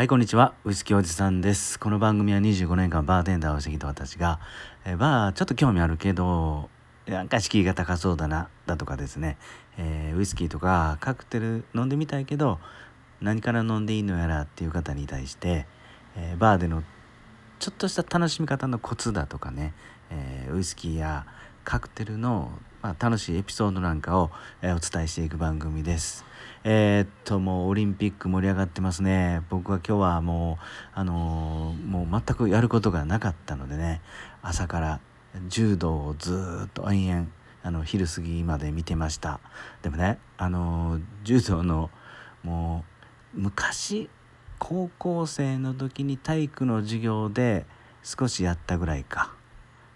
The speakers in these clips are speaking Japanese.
はい、こんにちは。ウイスキーおじさんです。この番組は25年間バーテンダーをしてきた私が、えバーちょっと興味あるけど、なんか敷居が高そうだな、だとかですね、えー、ウイスキーとかカクテル飲んでみたいけど、何から飲んでいいのやらっていう方に対して、えー、バーでのちょっとした楽しみ方のコツだとかね、え、ウイスキーやカクテルの、まあ、楽しいエピソードなんかを、え、お伝えしていく番組です。えー、っともうオリンピック盛り上がってますね。僕は今日はもうあのー、もう全くやることがなかったのでね朝から柔道をずっと延々あの昼過ぎまで見てました。でもねあの柔道のもう昔高校生の時に体育の授業で少しやったぐらいか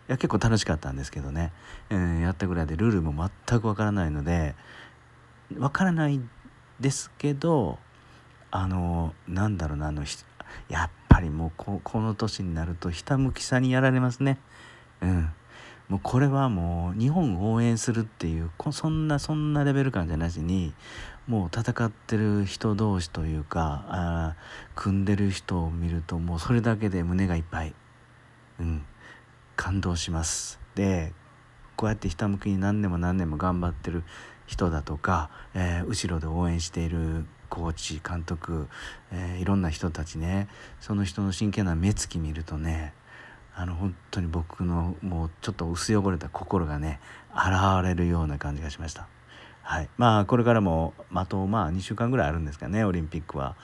いや結構楽しかったんですけどね、えー、やったぐらいでルールも全くわからないのでわからないですけどあのなんだろうなあのやっぱりもうこの年になるとひたむきさにやられますね。うんもうこれはもう日本を応援するっていうそんなそんなレベル感じゃなしにもう戦ってる人同士というかあ組んでる人を見るともうそれだけで胸がいっぱい、うん、感動します。でこうやってひたむきに何年も何年も頑張ってる人だとか、えー、後ろで応援しているコーチ監督、えー、いろんな人たちねその人の真剣な目つき見るとねあの本当に僕のもうちょっと薄汚れた心がね現れるような感じがしました。はい、まあこれからもあとまあ2週間ぐらいあるんですかねオリンピックは。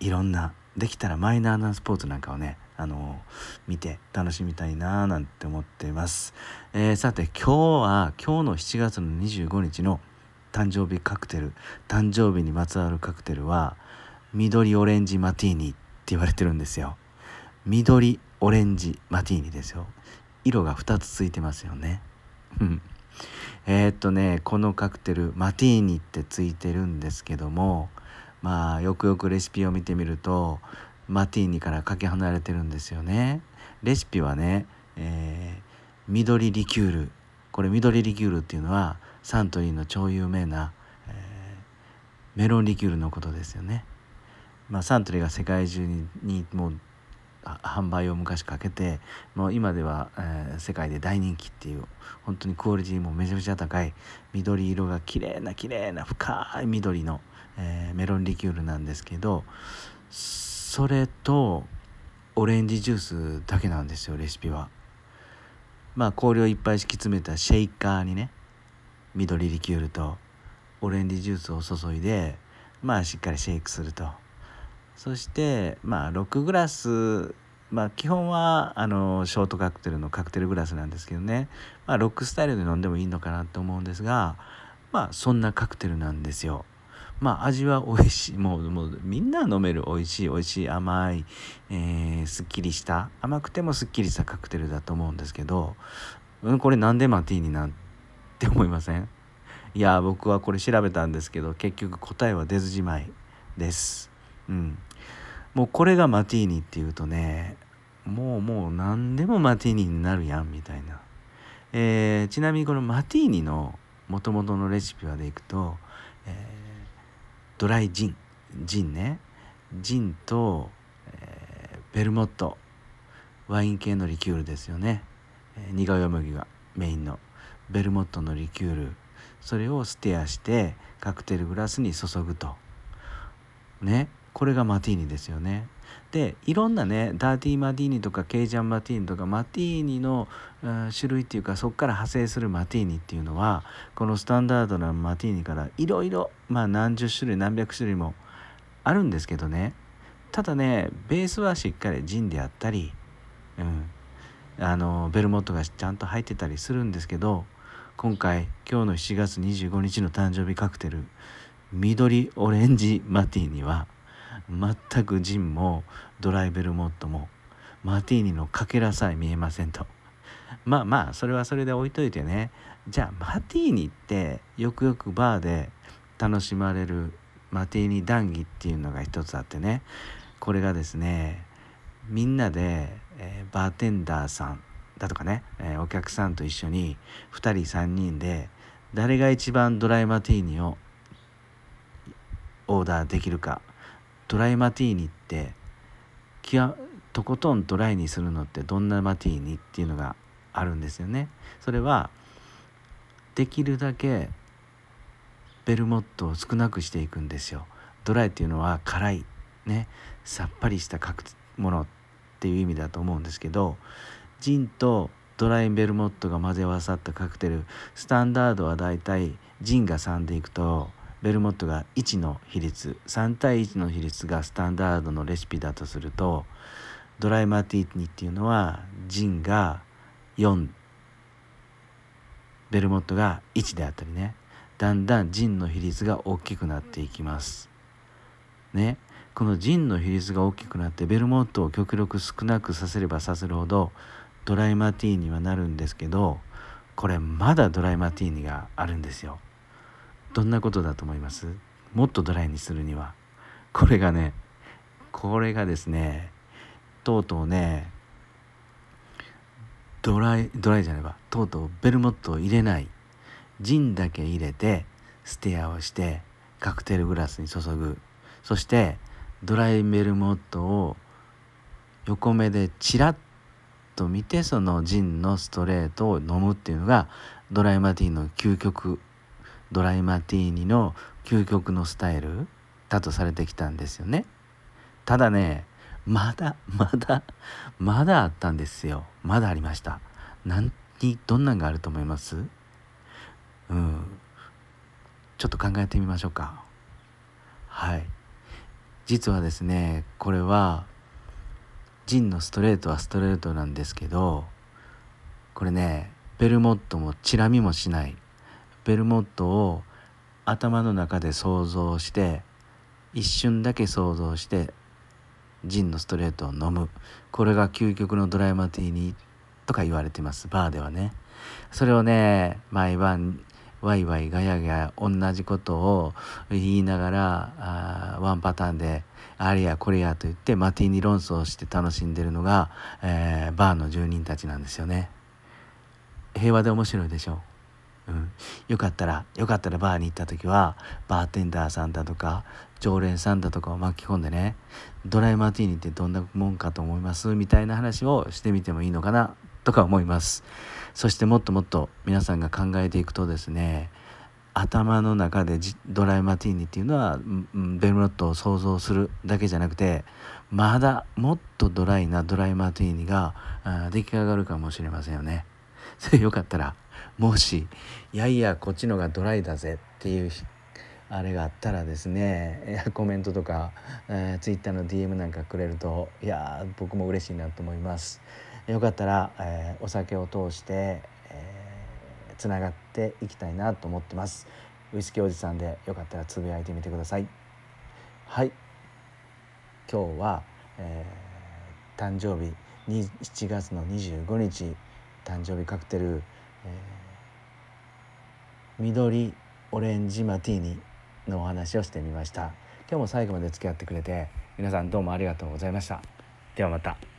いろんなできたらマイナーなスポーツなんかをねあの見て楽しみたいななんて思っています、えー、さて今日は今日の7月の25日の誕生日カクテル誕生日にまつわるカクテルは緑オレンジマティーニって言われてるんですよ。緑オレンジマティーニですよ。色が2つついてますよね。え、っとねこのカクテルマティーニってついてるんですけどもまあよくよくレシピを見てみるとマティーニからかけ離れてるんですよね。レシピはね、えー、緑リキュール。これ緑リキュールっていうのはサントリーの超有名な、えー、メロンリキュールのことですよね、まあ、サントリーが世界中にもう販売を昔かけてもう今では、えー、世界で大人気っていう本当にクオリティもめちゃめちゃ高い緑色が綺麗な綺麗な深い緑の、えー、メロンリキュールなんですけどそれとオレンジジュースだけなんですよレシピは。まあ氷をいっぱい敷き詰めたシェイカーにね緑リキュールとオレンジジュースを注いでまあしっかりシェイクすると。そしてまあ6グラスまあ基本はあのショートカクテルのカクテルグラスなんですけどね、まあ、ロックスタイルで飲んでもいいのかなと思うんですがまあそんなカクテルなんですよ。まあ味は美味しいもうもうみんな飲める美味しい美味しい甘い、えー、すっきりした甘くてもすっきりしたカクテルだと思うんですけど、これなんでマティーニなんって思いません？いや僕はこれ調べたんですけど結局答えは出ずじまいです。うん、もうこれがマティーニっていうとねもうもう何でもマティーニになるやんみたいな、えー、ちなみにこのマティーニのもともとのレシピはでいくと、えー、ドライジン。ジンね。ジンと、えー、ベルモット。ワイン系のリキュールですよね、えー、苦よもぎがメインの。ベルモットのリキュール。それをステアしてカクテルグラスに注ぐと。ね。これがマティーニですよね。でいろんなねダーティーマティーニとかケイジャンマティーニとかマティーニの、うん、種類っていうかそこから派生するマティーニっていうのはこのスタンダードなマティーニからいろいろまあ何十種類何百種類もあるんですけどね。ただねベースはしっかりジンであったり、うん、あのベルモットがちゃんと入ってたりするんですけど今回今日の7月25日の誕生日カクテル緑オレンジマティーニは全くジンもドライベルモットもマティーニのかけらさえ見えませんと。まあまあそれはそれで置いといてね。じゃあマティーニってよくよくバーで楽しまれるマティーニ談義っていうのが一つあってね。これがですねみんなで、えー、バーテンダーさんだとかね、えー、お客さんと一緒に2人3人で誰が一番ドライマティーニをオーダーできるかドライマティーニってとことんドライにするのってどんなマティーニっていうのがあるんですよね。それはできるだけベルモットを少なくしていくんですよ。ドライっていうのは辛いねさっぱりしたものっていう意味だと思うんですけどジンとドライベルモットが混ぜ合わさったカクテル。スタンダードはだいたいジンが3でいくとベルモットが1の比率3対1の比率がスタンダードのレシピだとするとドライマティーニっていうのはジンが4ベルモットが1であったりね。だんだんジンの比率が大きくなっていきます。ね。このジンの比率が大きくなってベルモットを極力少なくさせればさせるほどドライマティーニはなるんですけどこれまだドライマティーニがあるんですよ。どんなことだと思います？もっとドライにするには。これがねこれがですねとうとうねドライドライじゃないわ。とうとうベルモットを入れない。ジンだけ入れてステアをしてカクテルグラスに注ぐ。そしてドライベルモットを横目でチラッと見てそのジンのストレートを飲むっていうのがドライマティーニの究極ドライマティーニの究極のスタイルだとされてきたんですよね。ただねまだまだ まだあったんですよ。まだありました。何にどんなんがあると思います？うん。ちょっと考えてみましょうか。はい。実はですねこれはジンのストレートはストレートなんですけどこれねベルモットもチラ見もしない。ベルモットを頭の中で想像して一瞬だけ想像してジンのストレートを飲む。これが究極のドライマティーニとか言われてます。バーではね。それをね毎晩ワイワイガヤガヤ同じことを言いながらあワンパターンであれやこれやと言ってマティーニ論争して楽しんでるのが、えー、バーの住人たちなんですよね。平和で面白いでしょ？うん、よかったらよかったらバーに行った時はバーテンダーさんだとか常連さんだとかを巻き込んでねドライマーティーニってどんなもんかと思います？みたいな話をしてみてもいいのかな？とか思いますそしてもっともっと皆さんが考えていくとですね頭の中でドライマティーニっていうのはベルロットを想像するだけじゃなくてまだもっとドライなドライマティーニが出来上がるかもしれませんよね。それよかったらもしいやいやこっちのがドライだぜっていうあれがあったらですねコメントとか、えー、ツイッターの DM なんかくれるといや僕も嬉しいなと思いますよかったら、えー、お酒を通してつな、がっていきたいなと思ってます。ウイスキーおじさんでよかったらつぶやいてみてください。はい。今日は、えー、誕生日7月の25日誕生日カクテルえー、緑オレンジマティーニのお話をしてみました。今日も最後まで付き合ってくれて皆さんどうもありがとうございました。ではまた。